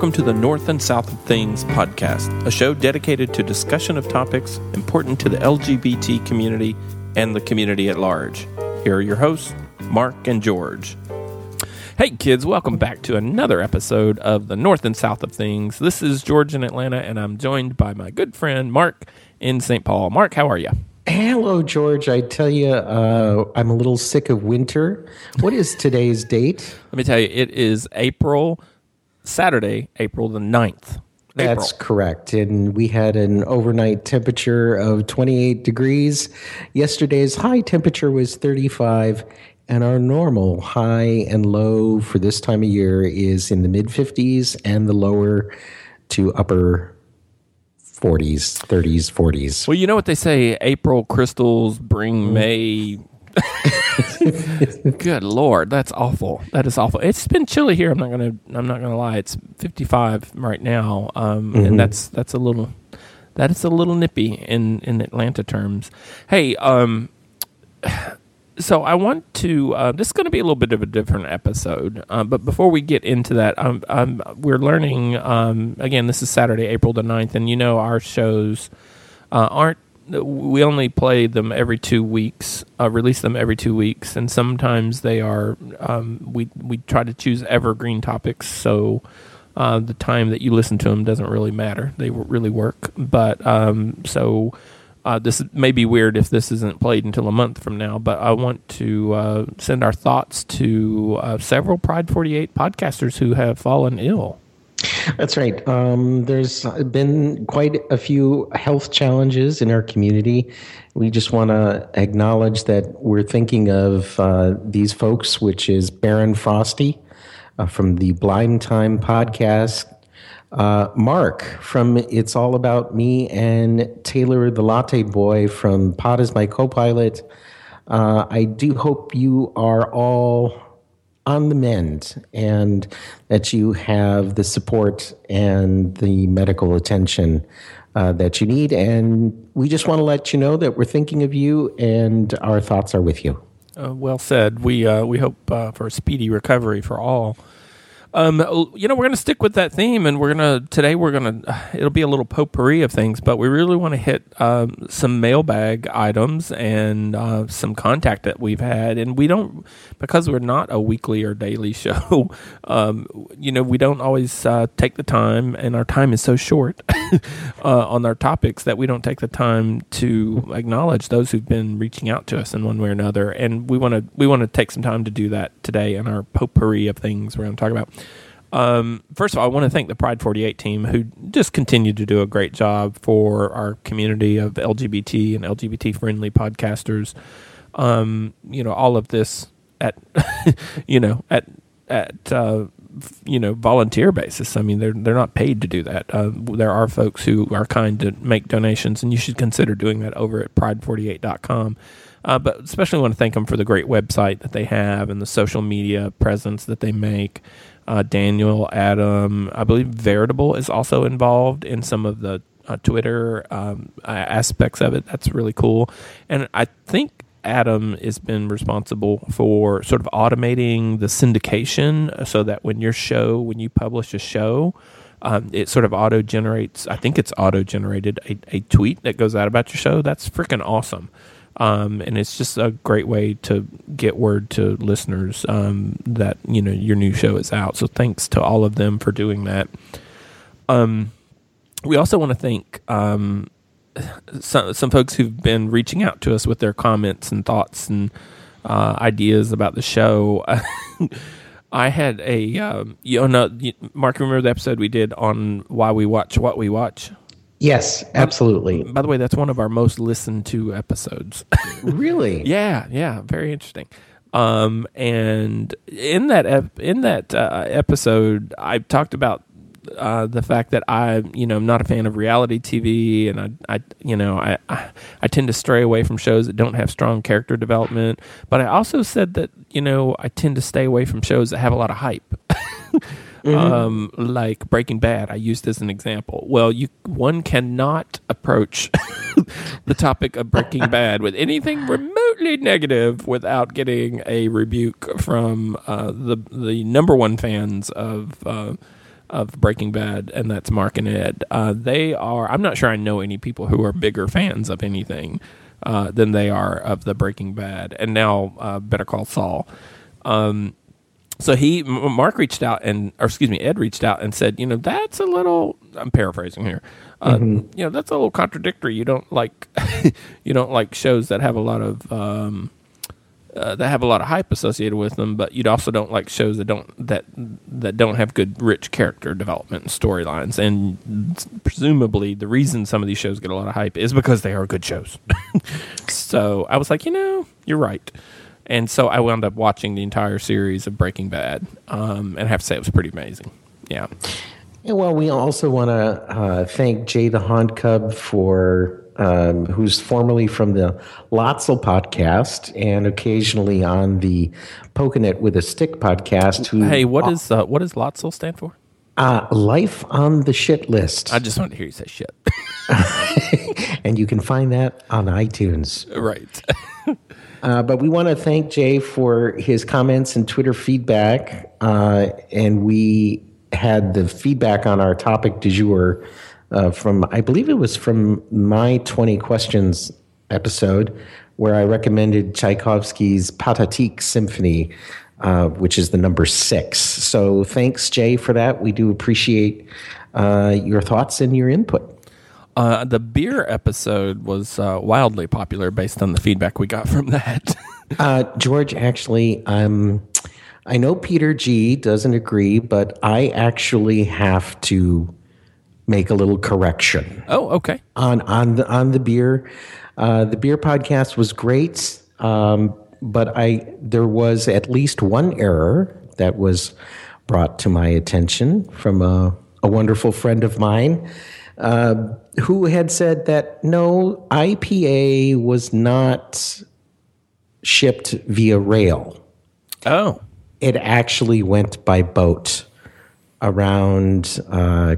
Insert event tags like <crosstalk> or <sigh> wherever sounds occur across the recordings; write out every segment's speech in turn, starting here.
Welcome to the North and South of Things podcast, a show dedicated to discussion of topics important to the LGBT community and the community at large. Here are your hosts, Mark and George. Hey kids, welcome back to another episode of the North and South of Things. This is George in Atlanta, and I'm joined by my good friend Mark in St. Paul. Mark, how are you? Hello, George. I tell you, uh, I'm a little sick of winter. What is today's date? Let me tell you, it is April Saturday, April the 9th. That's correct. And we had an overnight temperature of 28 degrees. Yesterday's high temperature was 35. And our normal high and low for this time of year is in the mid 50s and the lower to upper 40s, 30s, 40s. Well, you know what they say April crystals bring mm. May <laughs> Good lord, that's awful. That is awful. It's been chilly here. I'm not gonna. I'm not gonna lie. It's 55 right now, um, mm-hmm. and that's that's a little. That is a little nippy in in Atlanta terms. Hey, um, <sighs> so I want to. Uh, this is going to be a little bit of a different episode, uh, but before we get into that, um, um, we're learning. Um, again, this is Saturday, April the 9th, and you know our shows uh, aren't we only play them every two weeks, uh, release them every two weeks, and sometimes they are. Um, we we try to choose evergreen topics, so uh, the time that you listen to them doesn't really matter. They really work, but um, so. Uh, this may be weird if this isn't played until a month from now, but I want to uh, send our thoughts to uh, several Pride 48 podcasters who have fallen ill. That's right. Um, there's been quite a few health challenges in our community. We just want to acknowledge that we're thinking of uh, these folks, which is Baron Frosty uh, from the Blind Time podcast, uh, Mark from It's All About Me, and Taylor the Latte Boy from Pod is My Co-Pilot. Uh, I do hope you are all on the mend and that you have the support and the medical attention uh, that you need. And we just want to let you know that we're thinking of you and our thoughts are with you. Uh, well said. We uh, we hope uh, for a speedy recovery for all. Um, you know, we're going to stick with that theme, and we're going to today. We're going <sighs> to it'll be a little potpourri of things, but we really want to hit um, some mailbag items and uh, some contact that we've had, and we don't because we're not a weekly or daily <laughs> show. Um, you know, we don't always uh, take the time, and our time is so short <laughs> <laughs> uh, on our topics that we don't take the time to acknowledge those who've been reaching out to us in one way or another, and we want to we want to take some time to do that today in our potpourri of things we're going to talk about. Um, first of all, I want to thank the Pride 48 team who just continue to do a great job for our community of LGBT and LGBT friendly podcasters. Um, you know, all of this at, <laughs> you know, at, at, uh, you know, volunteer basis. I mean, they're they're not paid to do that. Uh, there are folks who are kind to make donations, and you should consider doing that over at pride48.com. Uh, but especially want to thank them for the great website that they have and the social media presence that they make uh, Daniel, Adam, I believe Veritable is also involved in some of the uh, Twitter um, aspects of it. That's really cool. And I think Adam has been responsible for sort of automating the syndication so that when your show, when you publish a show, um, it sort of auto generates, I think it's auto generated a, a tweet that goes out about your show. That's freaking awesome. Um, and it's just a great way to get word to listeners um, that you know your new show is out. So thanks to all of them for doing that. Um, we also want to thank um, some some folks who've been reaching out to us with their comments and thoughts and uh, ideas about the show. <laughs> I had a um, you know Mark. Remember the episode we did on why we watch what we watch? Yes, absolutely. By the way, that's one of our most listened to episodes. <laughs> really? yeah, yeah, very interesting. Um, and in that ep- in that uh, episode, I talked about uh, the fact that I, you know, I'm not a fan of reality TV, and I, I you know, I, I, tend to stray away from shows that don't have strong character development. But I also said that, you know, I tend to stay away from shows that have a lot of hype. <laughs> mm-hmm. um, like Breaking Bad. I used as an example. Well, you one cannot approach <laughs> the topic of Breaking <laughs> Bad with anything remotely negative without getting a rebuke from uh, the the number one fans of. Uh, of Breaking Bad, and that's Mark and Ed. Uh, they are. I'm not sure I know any people who are bigger fans of anything uh, than they are of the Breaking Bad, and now uh, Better Call Saul. Um, so he, Mark reached out and, or excuse me, Ed reached out and said, you know, that's a little. I'm paraphrasing here. Uh, mm-hmm. You know, that's a little contradictory. You don't like, <laughs> you don't like shows that have a lot of. Um, uh, that have a lot of hype associated with them, but you'd also don't like shows that don't that that don't have good, rich character development and storylines. And presumably, the reason some of these shows get a lot of hype is because they are good shows. <laughs> so I was like, you know, you're right. And so I wound up watching the entire series of Breaking Bad, um, and I have to say it was pretty amazing. Yeah. yeah well, we also want to uh, thank Jay the Haunt Cub for um, who's formerly from the Lotzel podcast and occasionally on the Poking It with a Stick podcast. Who, hey, what uh, is uh, what does Lotzel stand for? Uh, life on the shit list. I just wanted to hear you say shit. <laughs> and you can find that on iTunes. Right. <laughs> uh, but we want to thank Jay for his comments and Twitter feedback. Uh, and we had the feedback on our topic du jour uh, from, I believe it was from my 20 questions episode, where I recommended Tchaikovsky's Pathetique Symphony, uh, which is the number six. So thanks, Jay, for that. We do appreciate uh, your thoughts and your input. Uh, the beer episode was uh, wildly popular based on the feedback we got from that. <laughs> uh, George, actually, um, I know Peter G doesn't agree, but I actually have to make a little correction. Oh, okay. On on the on the beer, uh, the beer podcast was great, um, but I there was at least one error that was brought to my attention from a, a wonderful friend of mine. Uh, who had said that no IPA was not shipped via rail. Oh, it actually went by boat around uh,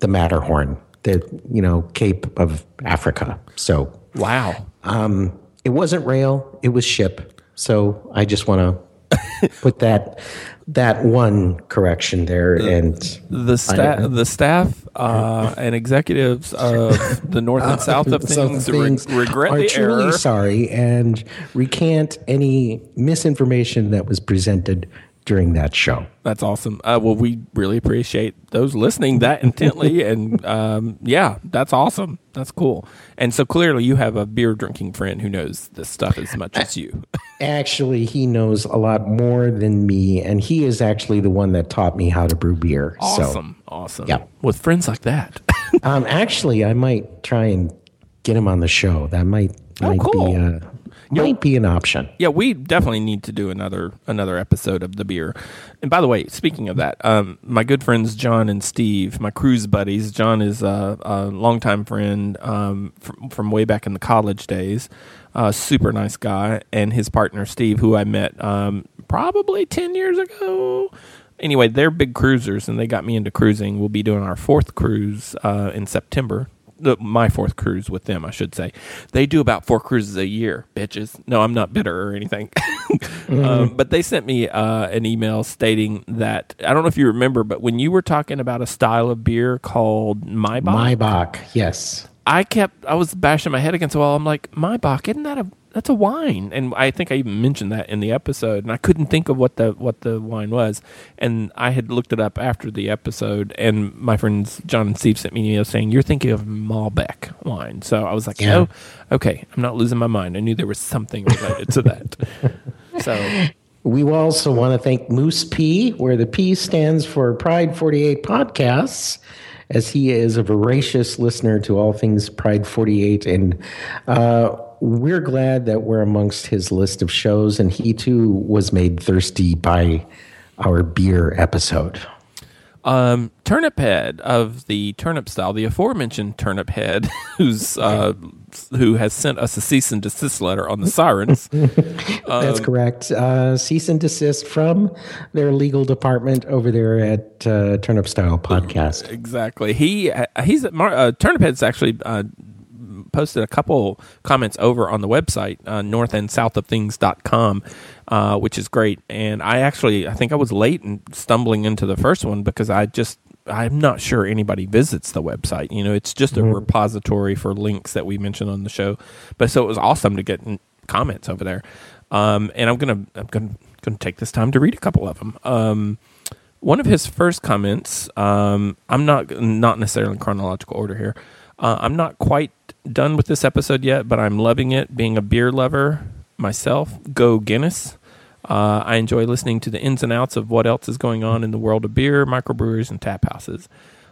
the Matterhorn, the you know Cape of Africa. So wow, um, it wasn't rail; it was ship. So I just want to <laughs> put that that one correction there and the staff the staff uh, <laughs> and executives of the north and <laughs> south of things, things re- regret are the truly error. sorry and recant any misinformation that was presented during that show. That's awesome. Uh, well, we really appreciate those listening that intently, <laughs> and um, yeah, that's awesome. That's cool. And so clearly, you have a beer drinking friend who knows this stuff as much as you. <laughs> actually, he knows a lot more than me, and he is actually the one that taught me how to brew beer. Awesome, so, awesome. Yeah, with friends like that. <laughs> um, actually, I might try and get him on the show. That might oh, might cool. be. Uh, might be an option. Yeah, we definitely need to do another another episode of the beer. And by the way, speaking of that, um, my good friends John and Steve, my cruise buddies. John is a, a longtime friend um, from, from way back in the college days. Uh, super nice guy, and his partner Steve, who I met um, probably ten years ago. Anyway, they're big cruisers, and they got me into cruising. We'll be doing our fourth cruise uh, in September the, my fourth cruise with them, I should say. They do about four cruises a year, bitches. No, I'm not bitter or anything. <laughs> mm-hmm. um, but they sent me uh, an email stating that I don't know if you remember, but when you were talking about a style of beer called Maibock, Maibock, yes, I kept I was bashing my head against the wall. I'm like, Maibock, isn't that a that's a wine. And i think i even mentioned that in the episode and i couldn't think of what the what the wine was. And i had looked it up after the episode and my friends john and steve sent me an email saying you're thinking of malbec wine. So i was like yeah. oh okay. I'm not losing my mind. I knew there was something related to that. <laughs> So we also want to thank moose p where the p stands for pride 48 podcasts as he is a voracious listener to all things Pride 48. And uh, we're glad that we're amongst his list of shows, and he too was made thirsty by our beer episode. Um, Turnip Head of the Turnip Style, the aforementioned Turnip Head, <laughs> who's uh, who has sent us a cease and desist letter on the sirens. <laughs> That's um, correct. Uh, cease and desist from their legal department over there at uh, Turnip Style Podcast. Exactly. He he's at Mar- uh, Turnip Head's actually uh, posted a couple comments over on the website, uh, north and south of uh, which is great. And I actually, I think I was late in stumbling into the first one because I just, I'm not sure anybody visits the website. You know, it's just a repository for links that we mentioned on the show. But so it was awesome to get comments over there. Um, and I'm gonna I'm gonna gonna take this time to read a couple of them. Um, one of his first comments. Um, I'm not not necessarily in chronological order here. Uh, I'm not quite done with this episode yet, but I'm loving it. Being a beer lover myself, go Guinness. Uh, I enjoy listening to the ins and outs of what else is going on in the world of beer, microbreweries, and tap houses.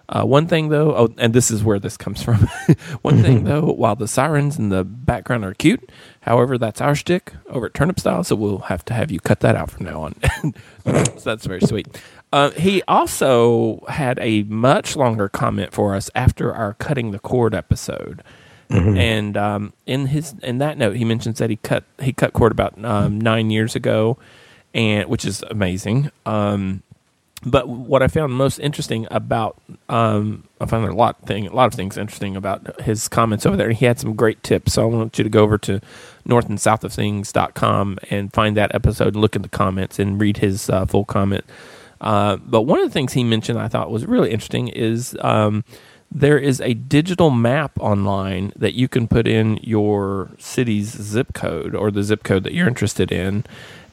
Uh, one thing though, oh, and this is where this comes from. <laughs> one thing <laughs> though, while the sirens in the background are cute, however, that's our shtick over at Turnip Style, so we'll have to have you cut that out from now on. <laughs> so that's very sweet. Uh, he also had a much longer comment for us after our cutting the cord episode. And um, in his in that note, he mentions that he cut he cut cord about um, nine years ago, and which is amazing. Um, but what I found most interesting about um, I found a lot thing a lot of things interesting about his comments over there. He had some great tips. So I want you to go over to north and south of and find that episode and look at the comments and read his uh, full comment. Uh, but one of the things he mentioned I thought was really interesting is um, there is a digital map online that you can put in your city's zip code or the zip code that you're interested in,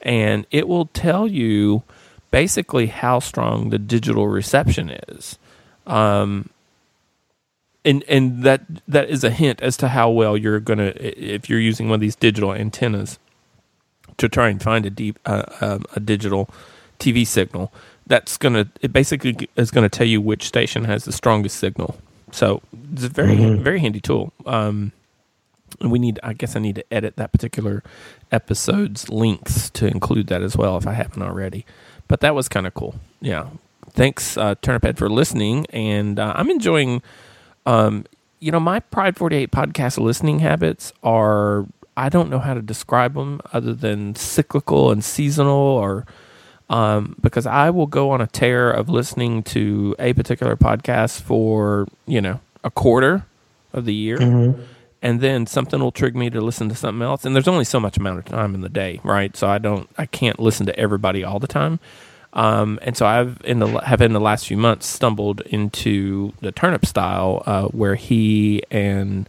and it will tell you basically how strong the digital reception is. Um, and and that that is a hint as to how well you're gonna if you're using one of these digital antennas to try and find a deep uh, um, a digital TV signal. That's gonna it basically is gonna tell you which station has the strongest signal. So it's a very very handy tool. Um, and we need I guess I need to edit that particular episode's links to include that as well if I haven't already. But that was kind of cool. Yeah. Thanks, uh, Turniphead, for listening. And uh, I'm enjoying, um, you know, my Pride 48 podcast listening habits are, I don't know how to describe them other than cyclical and seasonal or, um, because I will go on a tear of listening to a particular podcast for, you know, a quarter of the year. And then something will trigger me to listen to something else. And there's only so much amount of time in the day, right? So I don't, I can't listen to everybody all the time. Um, and so I've in the have in the last few months stumbled into the turnip style, uh, where he and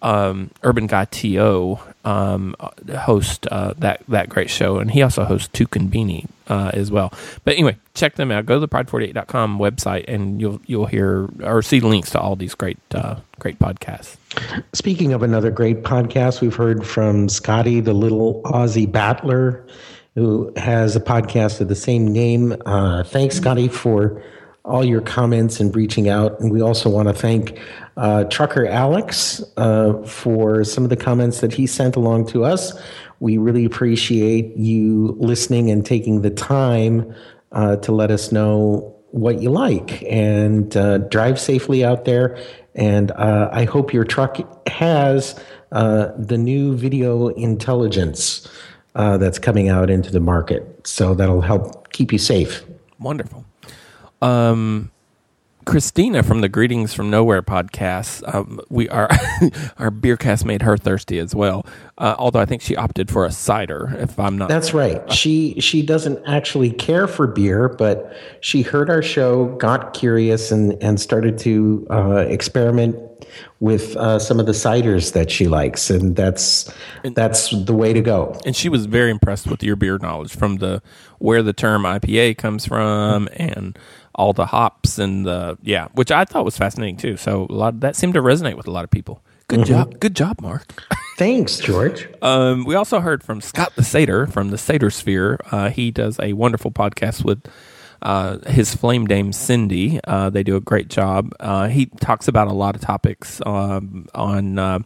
um, Urban Guy To um, host uh, that that great show, and he also hosts Tukin Beanie uh, as well. But anyway, check them out. Go to the Pride48.com website, and you'll you'll hear or see links to all these great uh, great podcasts. Speaking of another great podcast, we've heard from Scotty, the little Aussie battler, who has a podcast of the same name. Uh, thanks, Scotty, for all your comments and reaching out. And we also want to thank uh, Trucker Alex uh, for some of the comments that he sent along to us. We really appreciate you listening and taking the time uh, to let us know what you like and uh, drive safely out there. And uh, I hope your truck has uh, the new video intelligence that's coming out into the market. So that'll help keep you safe. Wonderful. Um, Christina from the Greetings from Nowhere podcast. Um, we are <laughs> our beer cast made her thirsty as well. Uh, although I think she opted for a cider. If I'm not, That's right. She she doesn't actually care for beer, but she heard our show, got curious, and and started to uh, experiment with uh, some of the ciders that she likes, and that's that's the way to go. and she was very impressed with your beer knowledge from the where the term IPA comes from and all the hops and the yeah, which I thought was fascinating too. So a lot that seemed to resonate with a lot of people. Good job, good job, Mark. <laughs> Thanks, George. Um, we also heard from Scott the Satyr from the Satyr Sphere. Uh, he does a wonderful podcast with uh, his flame dame Cindy. Uh, they do a great job. Uh, he talks about a lot of topics um, on uh,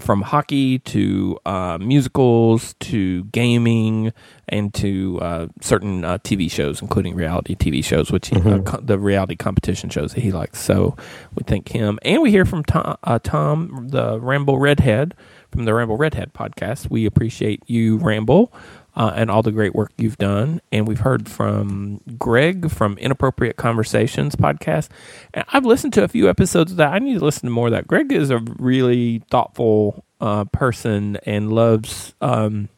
from hockey to uh, musicals to gaming and to uh, certain uh, TV shows, including reality TV shows, which he, uh, co- the reality competition shows that he likes. So we thank him, and we hear from Tom, uh, Tom the Ramble Redhead from the Ramble Redhead podcast. We appreciate you, Ramble, uh, and all the great work you've done. And we've heard from Greg from Inappropriate Conversations podcast. And I've listened to a few episodes of that. I need to listen to more of that. Greg is a really thoughtful uh, person and loves um,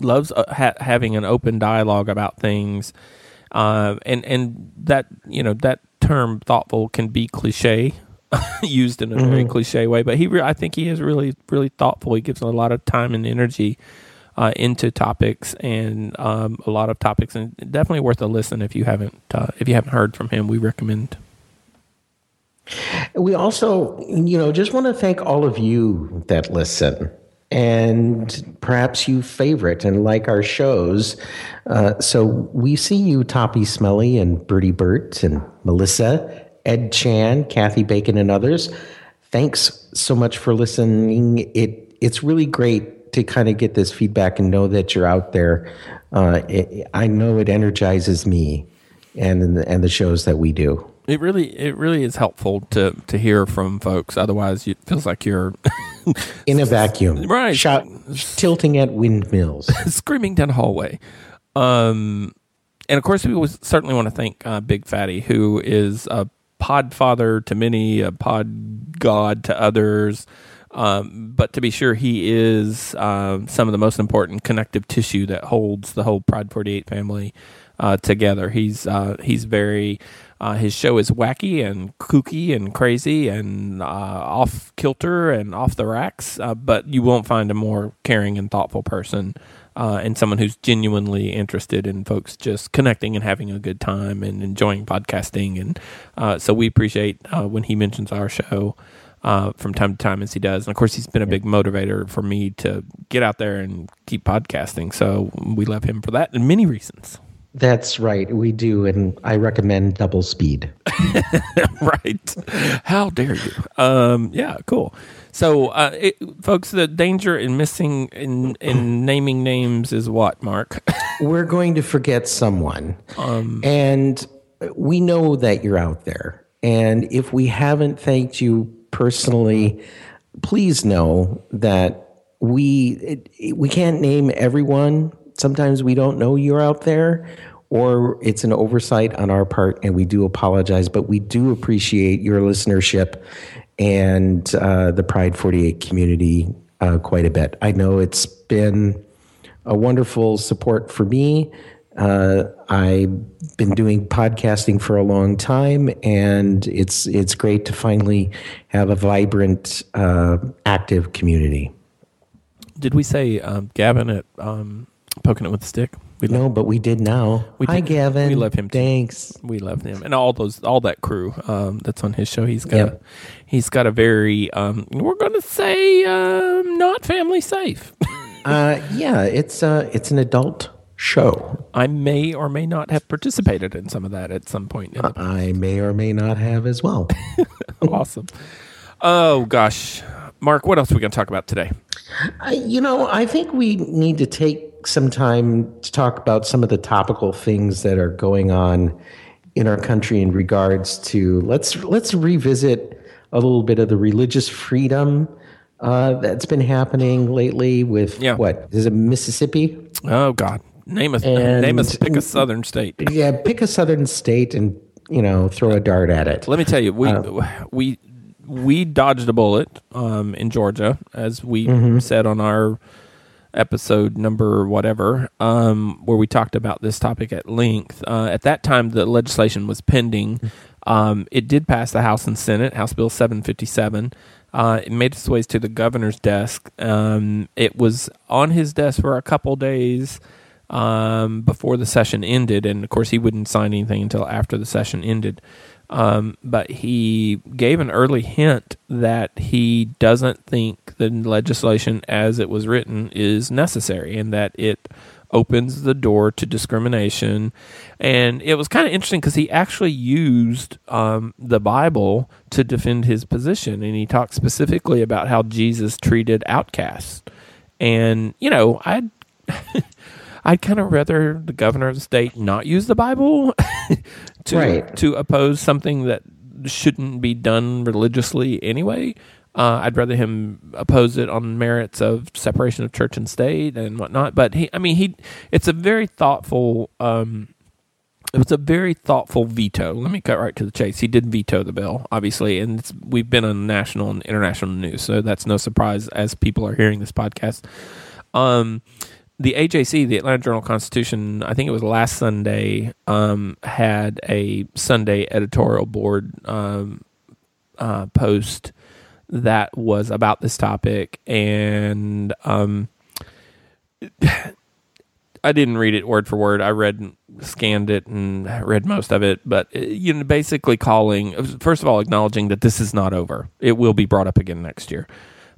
loves uh, ha- having an open dialogue about things. Uh, and and that you know that term thoughtful can be cliche, <laughs> used in a mm-hmm. very cliche way, but he, re- I think he is really, really thoughtful. He gives a lot of time and energy uh, into topics and um, a lot of topics, and definitely worth a listen if you haven't uh, if you haven't heard from him. We recommend. We also, you know, just want to thank all of you that listen and perhaps you favorite and like our shows. Uh, so we see you, Toppy Smelly and Bertie Burt and Melissa, Ed Chan, Kathy Bacon, and others. Thanks so much for listening. It it's really great to kind of get this feedback and know that you're out there. Uh, it, I know it energizes me and and the shows that we do it really it really is helpful to to hear from folks. Otherwise, it feels like you're <laughs> in a vacuum, right? Shot, tilting at windmills, <laughs> screaming down a hallway. Um, and of course, we certainly want to thank uh, Big Fatty, who is a pod father to many, a pod god to others. Um, but to be sure, he is uh, some of the most important connective tissue that holds the whole Pride 48 family uh, together. He's uh, he's very uh, his show is wacky and kooky and crazy and uh, off kilter and off the racks, uh, but you won't find a more caring and thoughtful person and someone who's genuinely interested in folks just connecting and having a good time and enjoying podcasting. And so we appreciate when he mentions our show. From time to time, as he does, and of course, he's been a big motivator for me to get out there and keep podcasting. So we love him for that, and many reasons. That's right. We do. And I recommend double speed. <laughs> right. How dare you? Um, yeah, cool. So, uh, it, folks, the danger in missing in, in <clears throat> naming names is what, Mark? <laughs> We're going to forget someone. Um, and we know that you're out there. And if we haven't thanked you personally, please know that we it, we can't name everyone. Sometimes we don't know you're out there or it's an oversight on our part and we do apologize but we do appreciate your listenership and uh, the pride 48 community uh, quite a bit. I know it's been a wonderful support for me uh, I've been doing podcasting for a long time, and it's it's great to finally have a vibrant, uh, active community. Did we say um, Gavin at um, poking it with a stick. We no, but we did now. We Hi, did. Gavin. We love him. Too. Thanks. We love him, and all those, all that crew um, that's on his show. He's got, yep. a, he's got a very, um, we're going to say, um, not family safe. <laughs> uh, yeah, it's uh, it's an adult show. I may or may not have participated in some of that at some point. Uh, I may or may not have as well. <laughs> awesome. Oh gosh, Mark, what else are we going to talk about today? you know, I think we need to take some time to talk about some of the topical things that are going on in our country in regards to let's let's revisit a little bit of the religious freedom uh, that's been happening lately with yeah. what is it Mississippi? Oh God, name a and, name a pick a southern state. Yeah, pick a southern state and you know throw a dart at it. Let me tell you, we uh, we we dodged a bullet um, in Georgia, as we mm-hmm. said on our episode number whatever, um, where we talked about this topic at length. Uh, at that time, the legislation was pending. Um, it did pass the House and Senate, House Bill 757. Uh, it made its ways to the governor's desk. Um, it was on his desk for a couple days um, before the session ended, and of course, he wouldn't sign anything until after the session ended. Um, but he gave an early hint that he doesn't think the legislation as it was written is necessary and that it opens the door to discrimination. And it was kind of interesting because he actually used um, the Bible to defend his position. And he talked specifically about how Jesus treated outcasts. And, you know, I. <laughs> I'd kind of rather the governor of the state not use the Bible <laughs> to right. to oppose something that shouldn't be done religiously anyway. Uh, I'd rather him oppose it on merits of separation of church and state and whatnot. But he, I mean, he, it's a very thoughtful. Um, it was a very thoughtful veto. Let me cut right to the chase. He did veto the bill, obviously, and we've been on national and international news, so that's no surprise as people are hearing this podcast. Um, the AJC, the Atlanta Journal Constitution, I think it was last Sunday, um, had a Sunday editorial board um, uh, post that was about this topic, and um, <sighs> I didn't read it word for word. I read, scanned it, and read most of it. But uh, you know, basically calling first of all acknowledging that this is not over. It will be brought up again next year.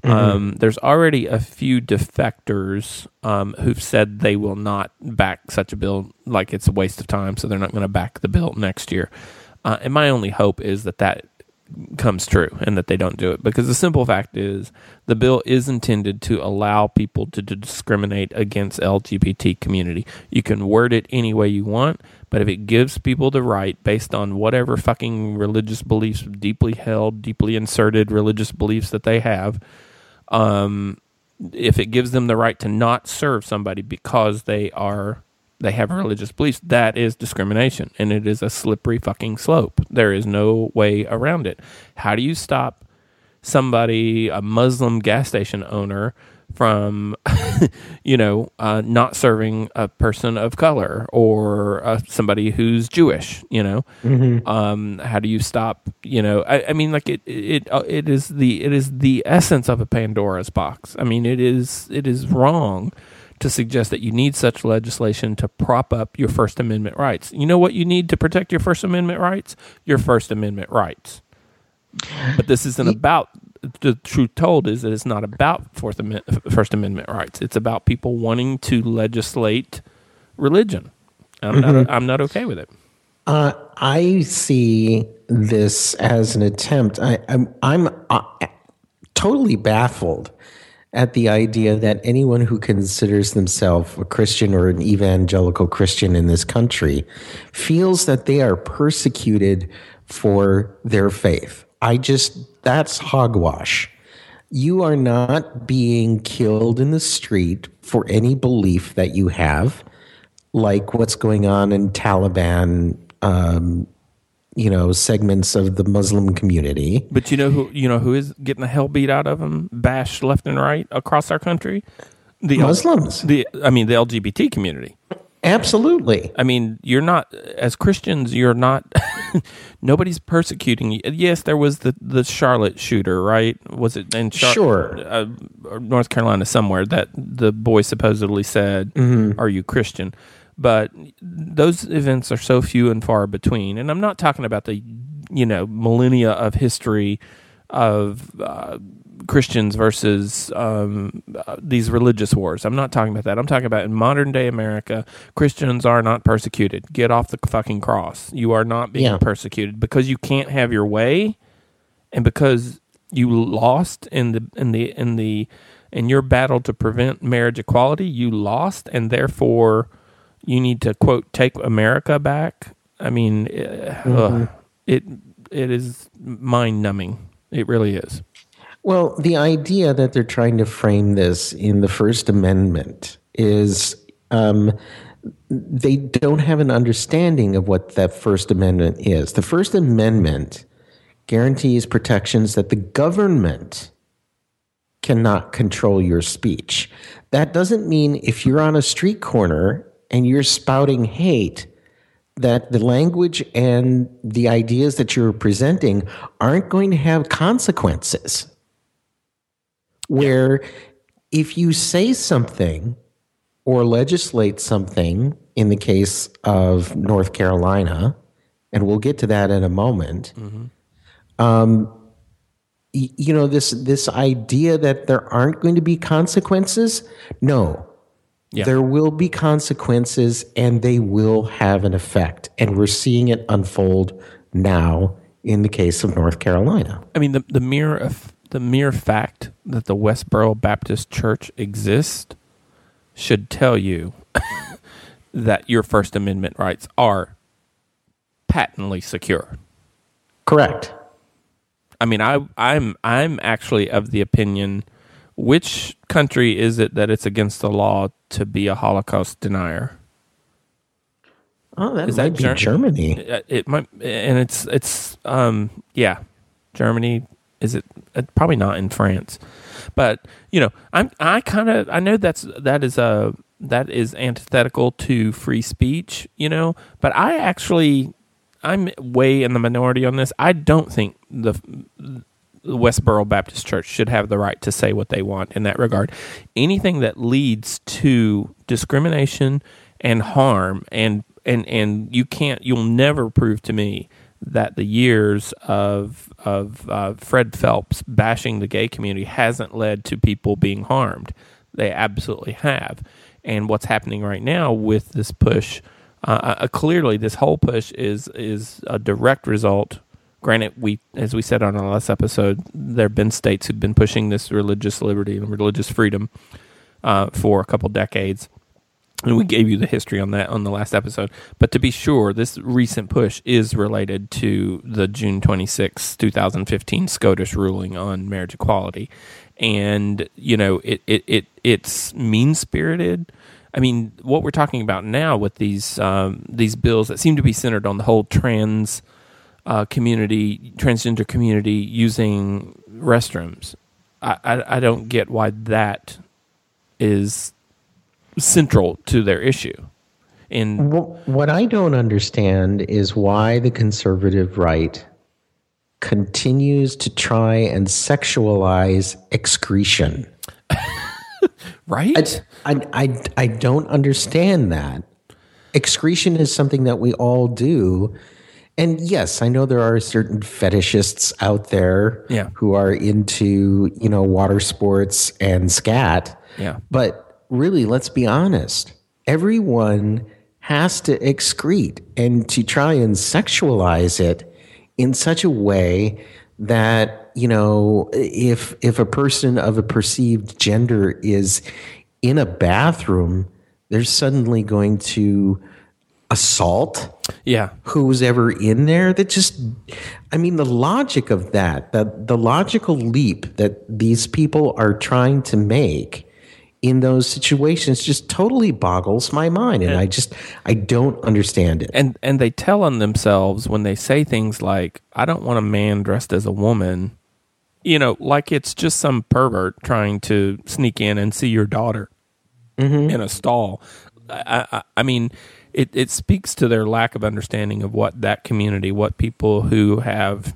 Um, there's already a few defectors um, who've said they will not back such a bill, like it's a waste of time, so they're not going to back the bill next year. Uh, and my only hope is that that comes true and that they don't do it because the simple fact is the bill is intended to allow people to, to discriminate against LGBT community. You can word it any way you want, but if it gives people the right based on whatever fucking religious beliefs, deeply held, deeply inserted religious beliefs that they have, um, if it gives them the right to not serve somebody because they are they have religious beliefs, that is discrimination, and it is a slippery fucking slope. There is no way around it. How do you stop somebody, a Muslim gas station owner, from, <laughs> you know, uh, not serving a person of color or uh, somebody who's Jewish? You know, um, how do you stop? You know, I, I mean, like it, it, uh, it is the it is the essence of a Pandora's box. I mean, it is it is wrong to suggest that you need such legislation to prop up your First Amendment rights. You know what you need to protect your First Amendment rights? Your First Amendment rights. But this isn't about the truth told is that it's not about Fourth Amendment, First Amendment rights. It's about people wanting to legislate religion. I'm not. I'm not okay with it. Uh, I see this as an attempt. I, I'm, I'm uh, totally baffled at the idea that anyone who considers themselves a Christian or an evangelical Christian in this country feels that they are persecuted for their faith. I just, that's hogwash. You are not being killed in the street for any belief that you have, like what's going on in Taliban um, you know segments of the Muslim community. But you know who you know who is getting the hell beat out of them, bashed left and right across our country. The Muslims. The I mean the LGBT community. Absolutely. I mean, you're not as Christians. You're not. <laughs> nobody's persecuting you. Yes, there was the the Charlotte shooter, right? Was it in Char- Sure. uh, North Carolina somewhere that the boy supposedly said, "Are you Christian?" But those events are so few and far between. And I'm not talking about the you know millennia of history of uh, Christians versus um, these religious wars. I'm not talking about that. I'm talking about in modern day America, Christians are not persecuted. Get off the fucking cross. You are not being Yeah. persecuted because you can't have your way, and because you lost in the in the in the in your battle to prevent marriage equality. You lost, and therefore you need to quote take America back. I mean, uh, ugh, it it is mind numbing. It really is. Well, the idea that they're trying to frame this in the First Amendment is um, they don't have an understanding of what that First Amendment is. The First Amendment guarantees protections that the government cannot control your speech. That doesn't mean if you're on a street corner and you're spouting hate, that the language and the ideas that you're presenting aren't going to have consequences. Where if you say something or legislate something, in the case of North Carolina, and we'll get to that in a moment, um, y- you know this this idea that there aren't going to be consequences. No, Yeah. there will be consequences, and they will have an effect, and we're seeing it unfold now in the case of North Carolina. I mean, the the mere of the mere fact that the Westboro Baptist Church exists should tell you <laughs> that your First Amendment rights are patently secure. Correct. I mean, I I'm I'm actually of the opinion. Which country is it that it's against the law to be a Holocaust denier? Oh, that Is that might be Ger- Germany. Uh, It might, and it's it's um yeah, Germany. Is it uh, probably not in France? But you know, I'm I kind of I know that's that is a that is antithetical to free speech, you know. But I actually, I'm way in the minority on this. I don't think the, the Westboro Baptist Church should have the right to say what they want in that regard. Anything that leads to discrimination and harm and and and you can't you'll never prove to me that the years of of uh, Fred Phelps bashing the gay community hasn't led to people being harmed. They absolutely have. And what's happening right now with this push, uh, uh, clearly, this whole push is is a direct result. Granted, we, as we said on our last episode, there have been states who've been pushing this religious liberty and religious freedom uh, for a couple decades and we gave you the history on that on the last episode. But to be sure, this recent push is related to the June 26, 2015 SCOTUS ruling on marriage equality. And, you know, it, it, it it's mean spirited. I mean, what we're talking about now with these um, these bills that seem to be centered on the whole trans uh, community, transgender community using restrooms. I, I, I don't get why that is central to their issue. And what I don't understand is why the conservative right continues to try and sexualize excretion. <laughs> right? I, I, I, I don't understand that. Excretion is something that we all do. And yes, I know there are certain fetishists out there yeah. who are into, you know, water sports and scat. Yeah. But really, let's be honest, everyone has to excrete and to try and sexualize it in such a way that you know if if a person of a perceived gender is in a bathroom they're suddenly going to assault yeah. who's ever in there. That just i mean the logic of that the, the logical leap that these people are trying to make in those situations just totally boggles my mind and, and I just I don't understand it. And and they tell on themselves when they say things like I don't want a man dressed as a woman, you know, like it's just some pervert trying to sneak in and see your daughter mm-hmm. in a stall. I, I, I mean, it, it speaks to their lack of understanding of what that community, what people who have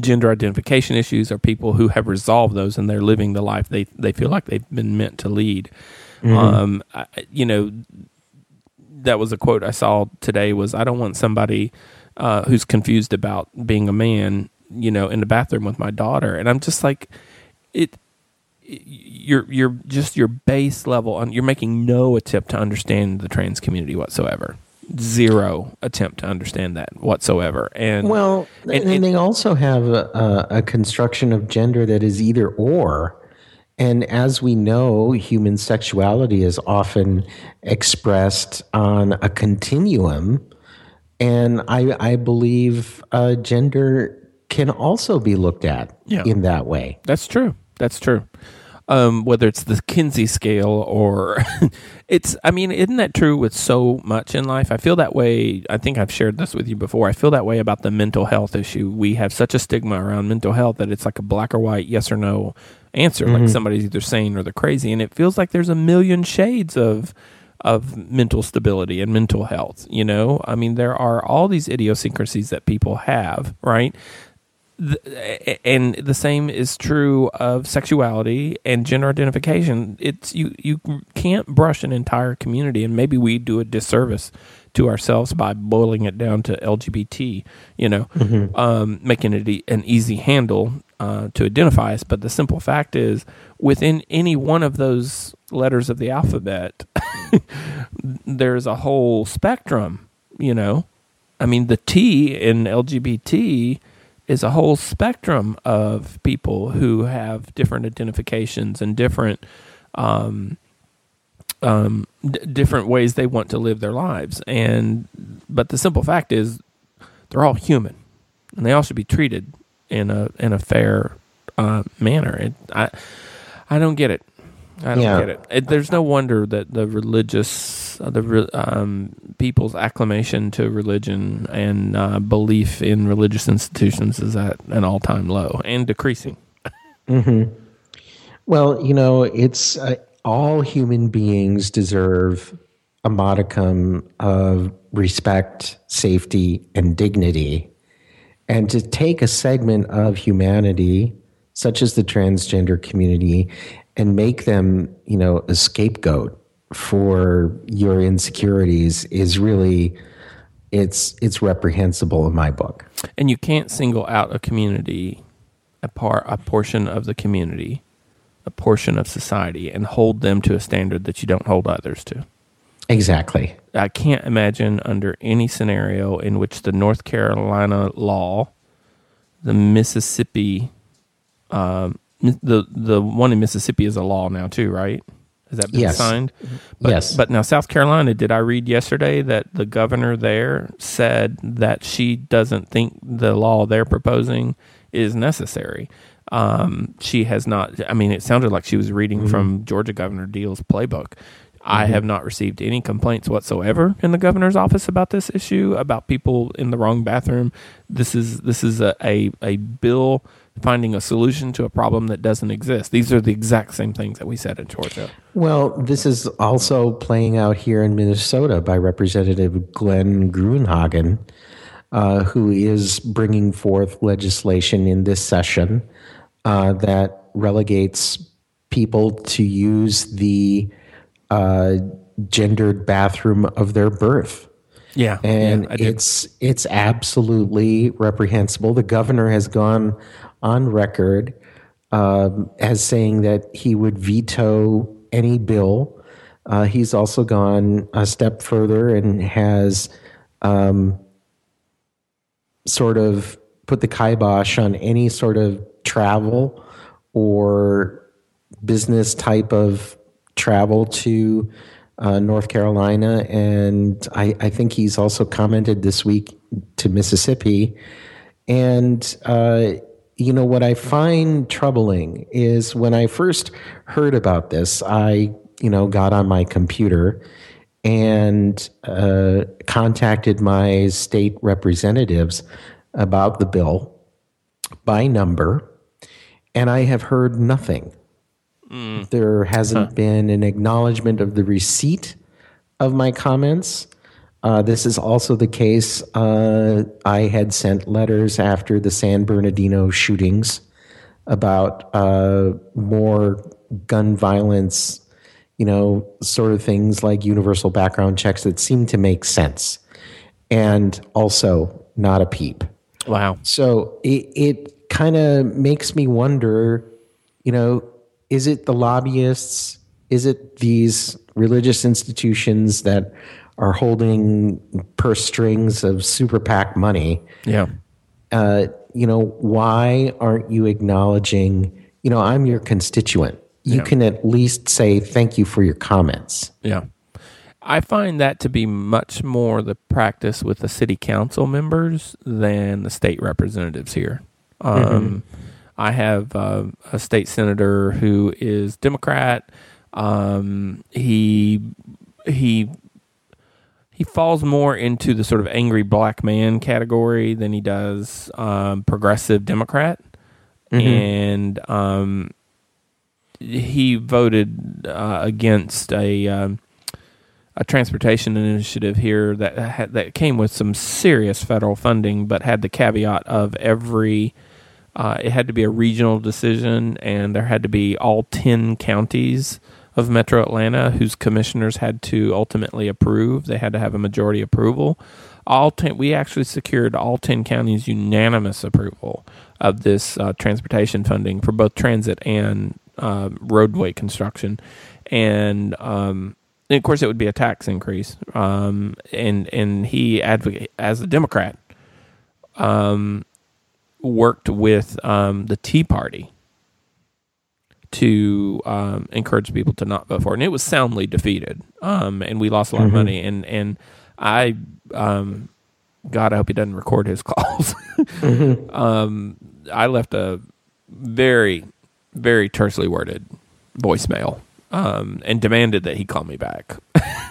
gender identification issues are people who have resolved those and they're living the life they, they feel like they've been meant to lead. Mm-hmm. Um, I, you know, that was a quote I saw today was, I don't want somebody uh, who's confused about being a man, you know, in the bathroom with my daughter. And I'm just like, it, you're you're just your base level and you're making no attempt to understand the trans community whatsoever zero attempt to understand that whatsoever. And well, and, and, and they also have a, a, construction of gender that is either or. And as we know, human sexuality is often expressed on a continuum. And I, I believe uh, gender can also be looked at yeah. in that way. That's true. That's true um, whether it's the Kinsey scale or <laughs> it's, I mean, isn't that true with so much in life? I feel that way. I think I've shared this with you before. I feel that way about the mental health issue. We have such a stigma around mental health that it's like a black or white, yes or no answer. Mm-hmm. Like somebody's either sane or they're crazy. And it feels like there's a million shades of, of mental stability and mental health. You know, I mean, there are all these idiosyncrasies that people have, right? And the same is true of sexuality and gender identification. It's you you can't brush an entire community, and maybe we do a disservice to ourselves by boiling it down to LGBT. You know, mm-hmm. um, making it an easy handle uh, to identify us. But the simple fact is, within any one of those letters of the alphabet, <laughs> there's a whole spectrum. You know, I mean, the T in LGBT is a whole spectrum of people who have different identifications and different um, um, d- different ways they want to live their lives. And but the simple fact is, they're all human, and they all should be treated in a in a fair uh, manner. It, I I don't get it. I don't yeah. get it. it. There's no wonder that the religious, uh, the um, people's acclamation to religion and uh, belief in religious institutions is at an all-time low and decreasing. mm-hmm. Well, you know, it's uh, all human beings deserve a modicum of respect, safety, and dignity. And to take a segment of humanity, such as the transgender community, and make them, you know, a scapegoat for your insecurities is really it's it's reprehensible in my book. And you can't single out a community, a part, a portion of the community, a portion of society, and hold them to a standard that you don't hold others to. Exactly. I can't imagine under any scenario in which the North Carolina law, the Mississippi, um, the the one in Mississippi is a law now too, right? Has that been Yes. signed? But, Yes. But now South Carolina, did I read yesterday that the governor there said that she doesn't think the law they're proposing is necessary. Um, she has not. I mean, it sounded like she was reading Mm-hmm. from Georgia Governor Deal's playbook. I have not received any complaints whatsoever in the governor's office about this issue about people in the wrong bathroom. This is this is a, a, a bill finding a solution to a problem that doesn't exist. These are the exact same things that we said in Georgia. Well, this is also playing out here in Minnesota by Representative Glenn Gruenhagen, uh, who is bringing forth legislation in this session uh, that relegates people to use the uh, gendered bathroom of their birth. Yeah, and yeah, it's it's absolutely reprehensible. The governor has gone on record um, as saying that he would veto any bill. Uh, he's also gone a step further and has um, sort of put the kibosh on any sort of travel or business type of travel to uh, North Carolina. And I, I think he's also commented this week to Mississippi. And, uh, you know, what I find troubling is when I first heard about this, I, you know, got on my computer and uh, contacted my state representatives about the bill by number, and I have heard nothing. There hasn't been an acknowledgement of the receipt of my comments. Uh, this is also the case. Uh, I had sent letters after the San Bernardino shootings about uh, more gun violence, you know, sort of things like universal background checks that seem to make sense. And also, not a peep. wow. So it, it kind of makes me wonder, you know, is it the lobbyists? Is it these religious institutions that are holding purse strings of super PAC money? Yeah. Uh, you know, why aren't you acknowledging, you know, I'm your constituent. You can at least say thank you for your comments. Yeah. I find that to be much more the practice with the city council members than the state representatives here. Um, I have uh, a state senator who is Democrat. Um, he he he falls more into the sort of angry black man category than he does um, progressive Democrat, and um, he voted uh, against a um, a transportation initiative here that had, that came with some serious federal funding, but had the caveat of every uh, it had to be a regional decision, and there had to be all ten counties of Metro Atlanta whose commissioners had to ultimately approve. They had to have a majority approval. All ten, we actually secured all ten counties unanimous approval of this uh, transportation funding for both transit and uh, roadway construction, and um, and of course, it would be a tax increase. Um, and and he advocate as a Democrat, um, worked with um, the Tea Party to um, encourage people to not vote for it, and it was soundly defeated. Um, and we lost a lot of money. And and I, um, God, I hope he doesn't record his <laughs> calls. um, I left a very, very tersely worded voicemail um, and demanded that he call me back. <laughs>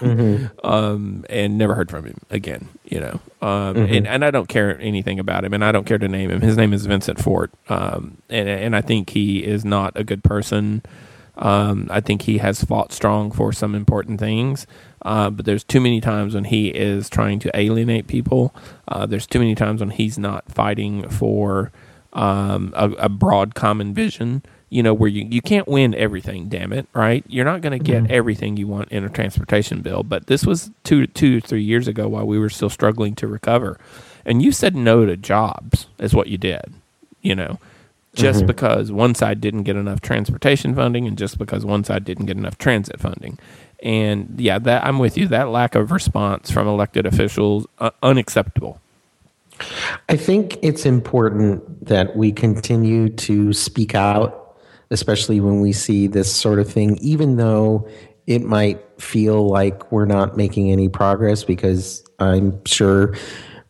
um, and never heard from him again. You know, um, and, and I don't care anything about him, and I don't care to name him. His name is Vincent Fort, um, and and I think he is not a good person. Um, I think he has fought strong for some important things, uh, but there's too many times when he is trying to alienate people. Uh, there's too many times when he's not fighting for um, a, a, broad common vision. You know, where you, you can't win everything, damn it, right? You're not going to get mm-hmm. everything you want in a transportation bill. But this was two, two, three years ago while we were still struggling to recover. And you said no to jobs, is what you did, you know just mm-hmm. because one side didn't get enough transportation funding and just because one side didn't get enough transit funding. And yeah, that I'm with you. That lack of response from elected officials uh, unacceptable. I think it's important that we continue to speak out, especially when we see this sort of thing, even though it might feel like we're not making any progress because I'm sure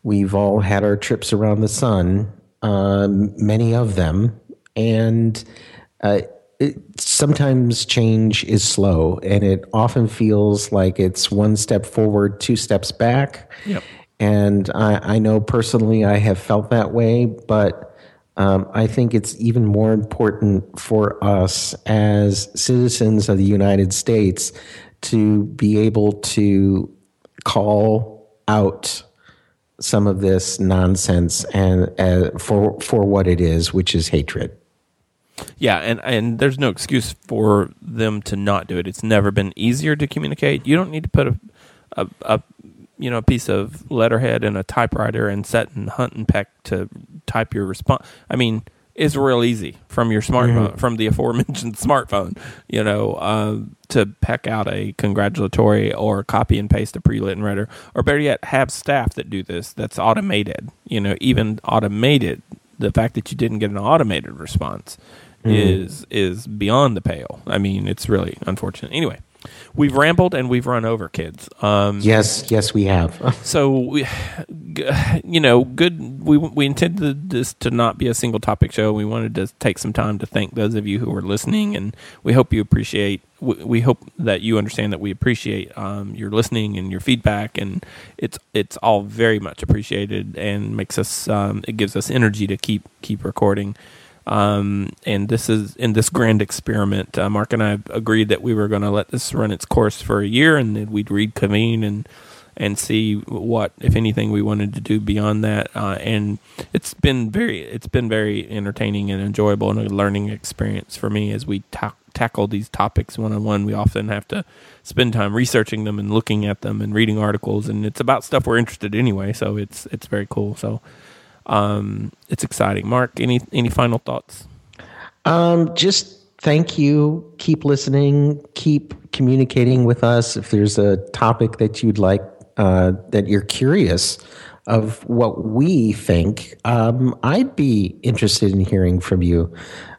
we've all had our trips around the sun um, many of them, and uh, it, sometimes change is slow, and it often feels like it's one step forward, two steps back. Yep. And I, I know personally I have felt that way, but um, I think it's even more important for us as citizens of the United States to be able to call out some of this nonsense and uh, for for what it is, which is hatred. Yeah, and and there's no excuse for them to not do it. It's never been easier to communicate. You don't need to put a a, a you know a piece of letterhead in a typewriter and set and hunt and peck to type your response. I mean, it's real easy from your smartphone, mm-hmm. from the <laughs> aforementioned smartphone, you know, uh, to peck out a congratulatory or copy and paste a pre-lit writer, or better yet, have staff that do this. That's automated. You know, even automated. The fact that you didn't get an automated response mm-hmm. is is beyond the pale. I mean, it's really unfortunate. Anyway, we've rambled and we've run over kids. Um, yes, yes, we have. <laughs> so, we, you know, good. We we intended this to not be a single topic show. We wanted to take some time to thank those of you who are listening, and we hope you appreciate. We hope that you understand that we appreciate um, your listening and your feedback, and it's it's all very much appreciated and makes us. Um, it gives us energy to keep keep recording. Um, and this is in this grand experiment. Uh, Mark and I agreed that we were going to let this run its course for a year, and then we'd reconvene and and see what, if anything, we wanted to do beyond that. Uh, and it's been very, it's been very entertaining and enjoyable, and a learning experience for me as we ta- tackle these topics one on one. We often have to spend time researching them and looking at them and reading articles, and it's about stuff we're interested in anyway. So it's it's very cool. So um, it's exciting. Mark, any any final thoughts? Um, just thank you. Keep listening. Keep communicating with us. If there's a topic that you'd like uh, that you're curious of what we think, um, I'd be interested in hearing from you.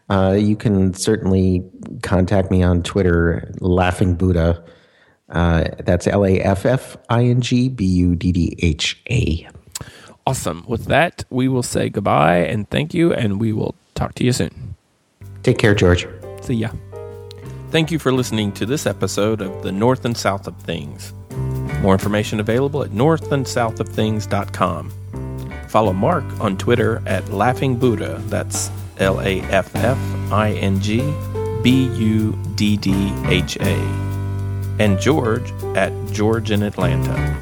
Uh, you can certainly contact me on Twitter, Laughing Buddha. Uh, that's L A F F I N G B U D D H A. Awesome. With that, we will say goodbye and thank you, and we will talk to you soon. Take care, George. See ya. Thank you for listening to this episode of The North and South of Things. More information available at northandsouthofthings.com. Follow Mark on Twitter at Laughing Buddha. That's L A F F I N G B U D D H A. And George at George in Atlanta.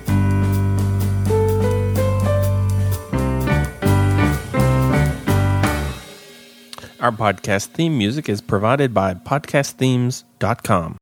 Our podcast theme music is provided by podcastthemes.com.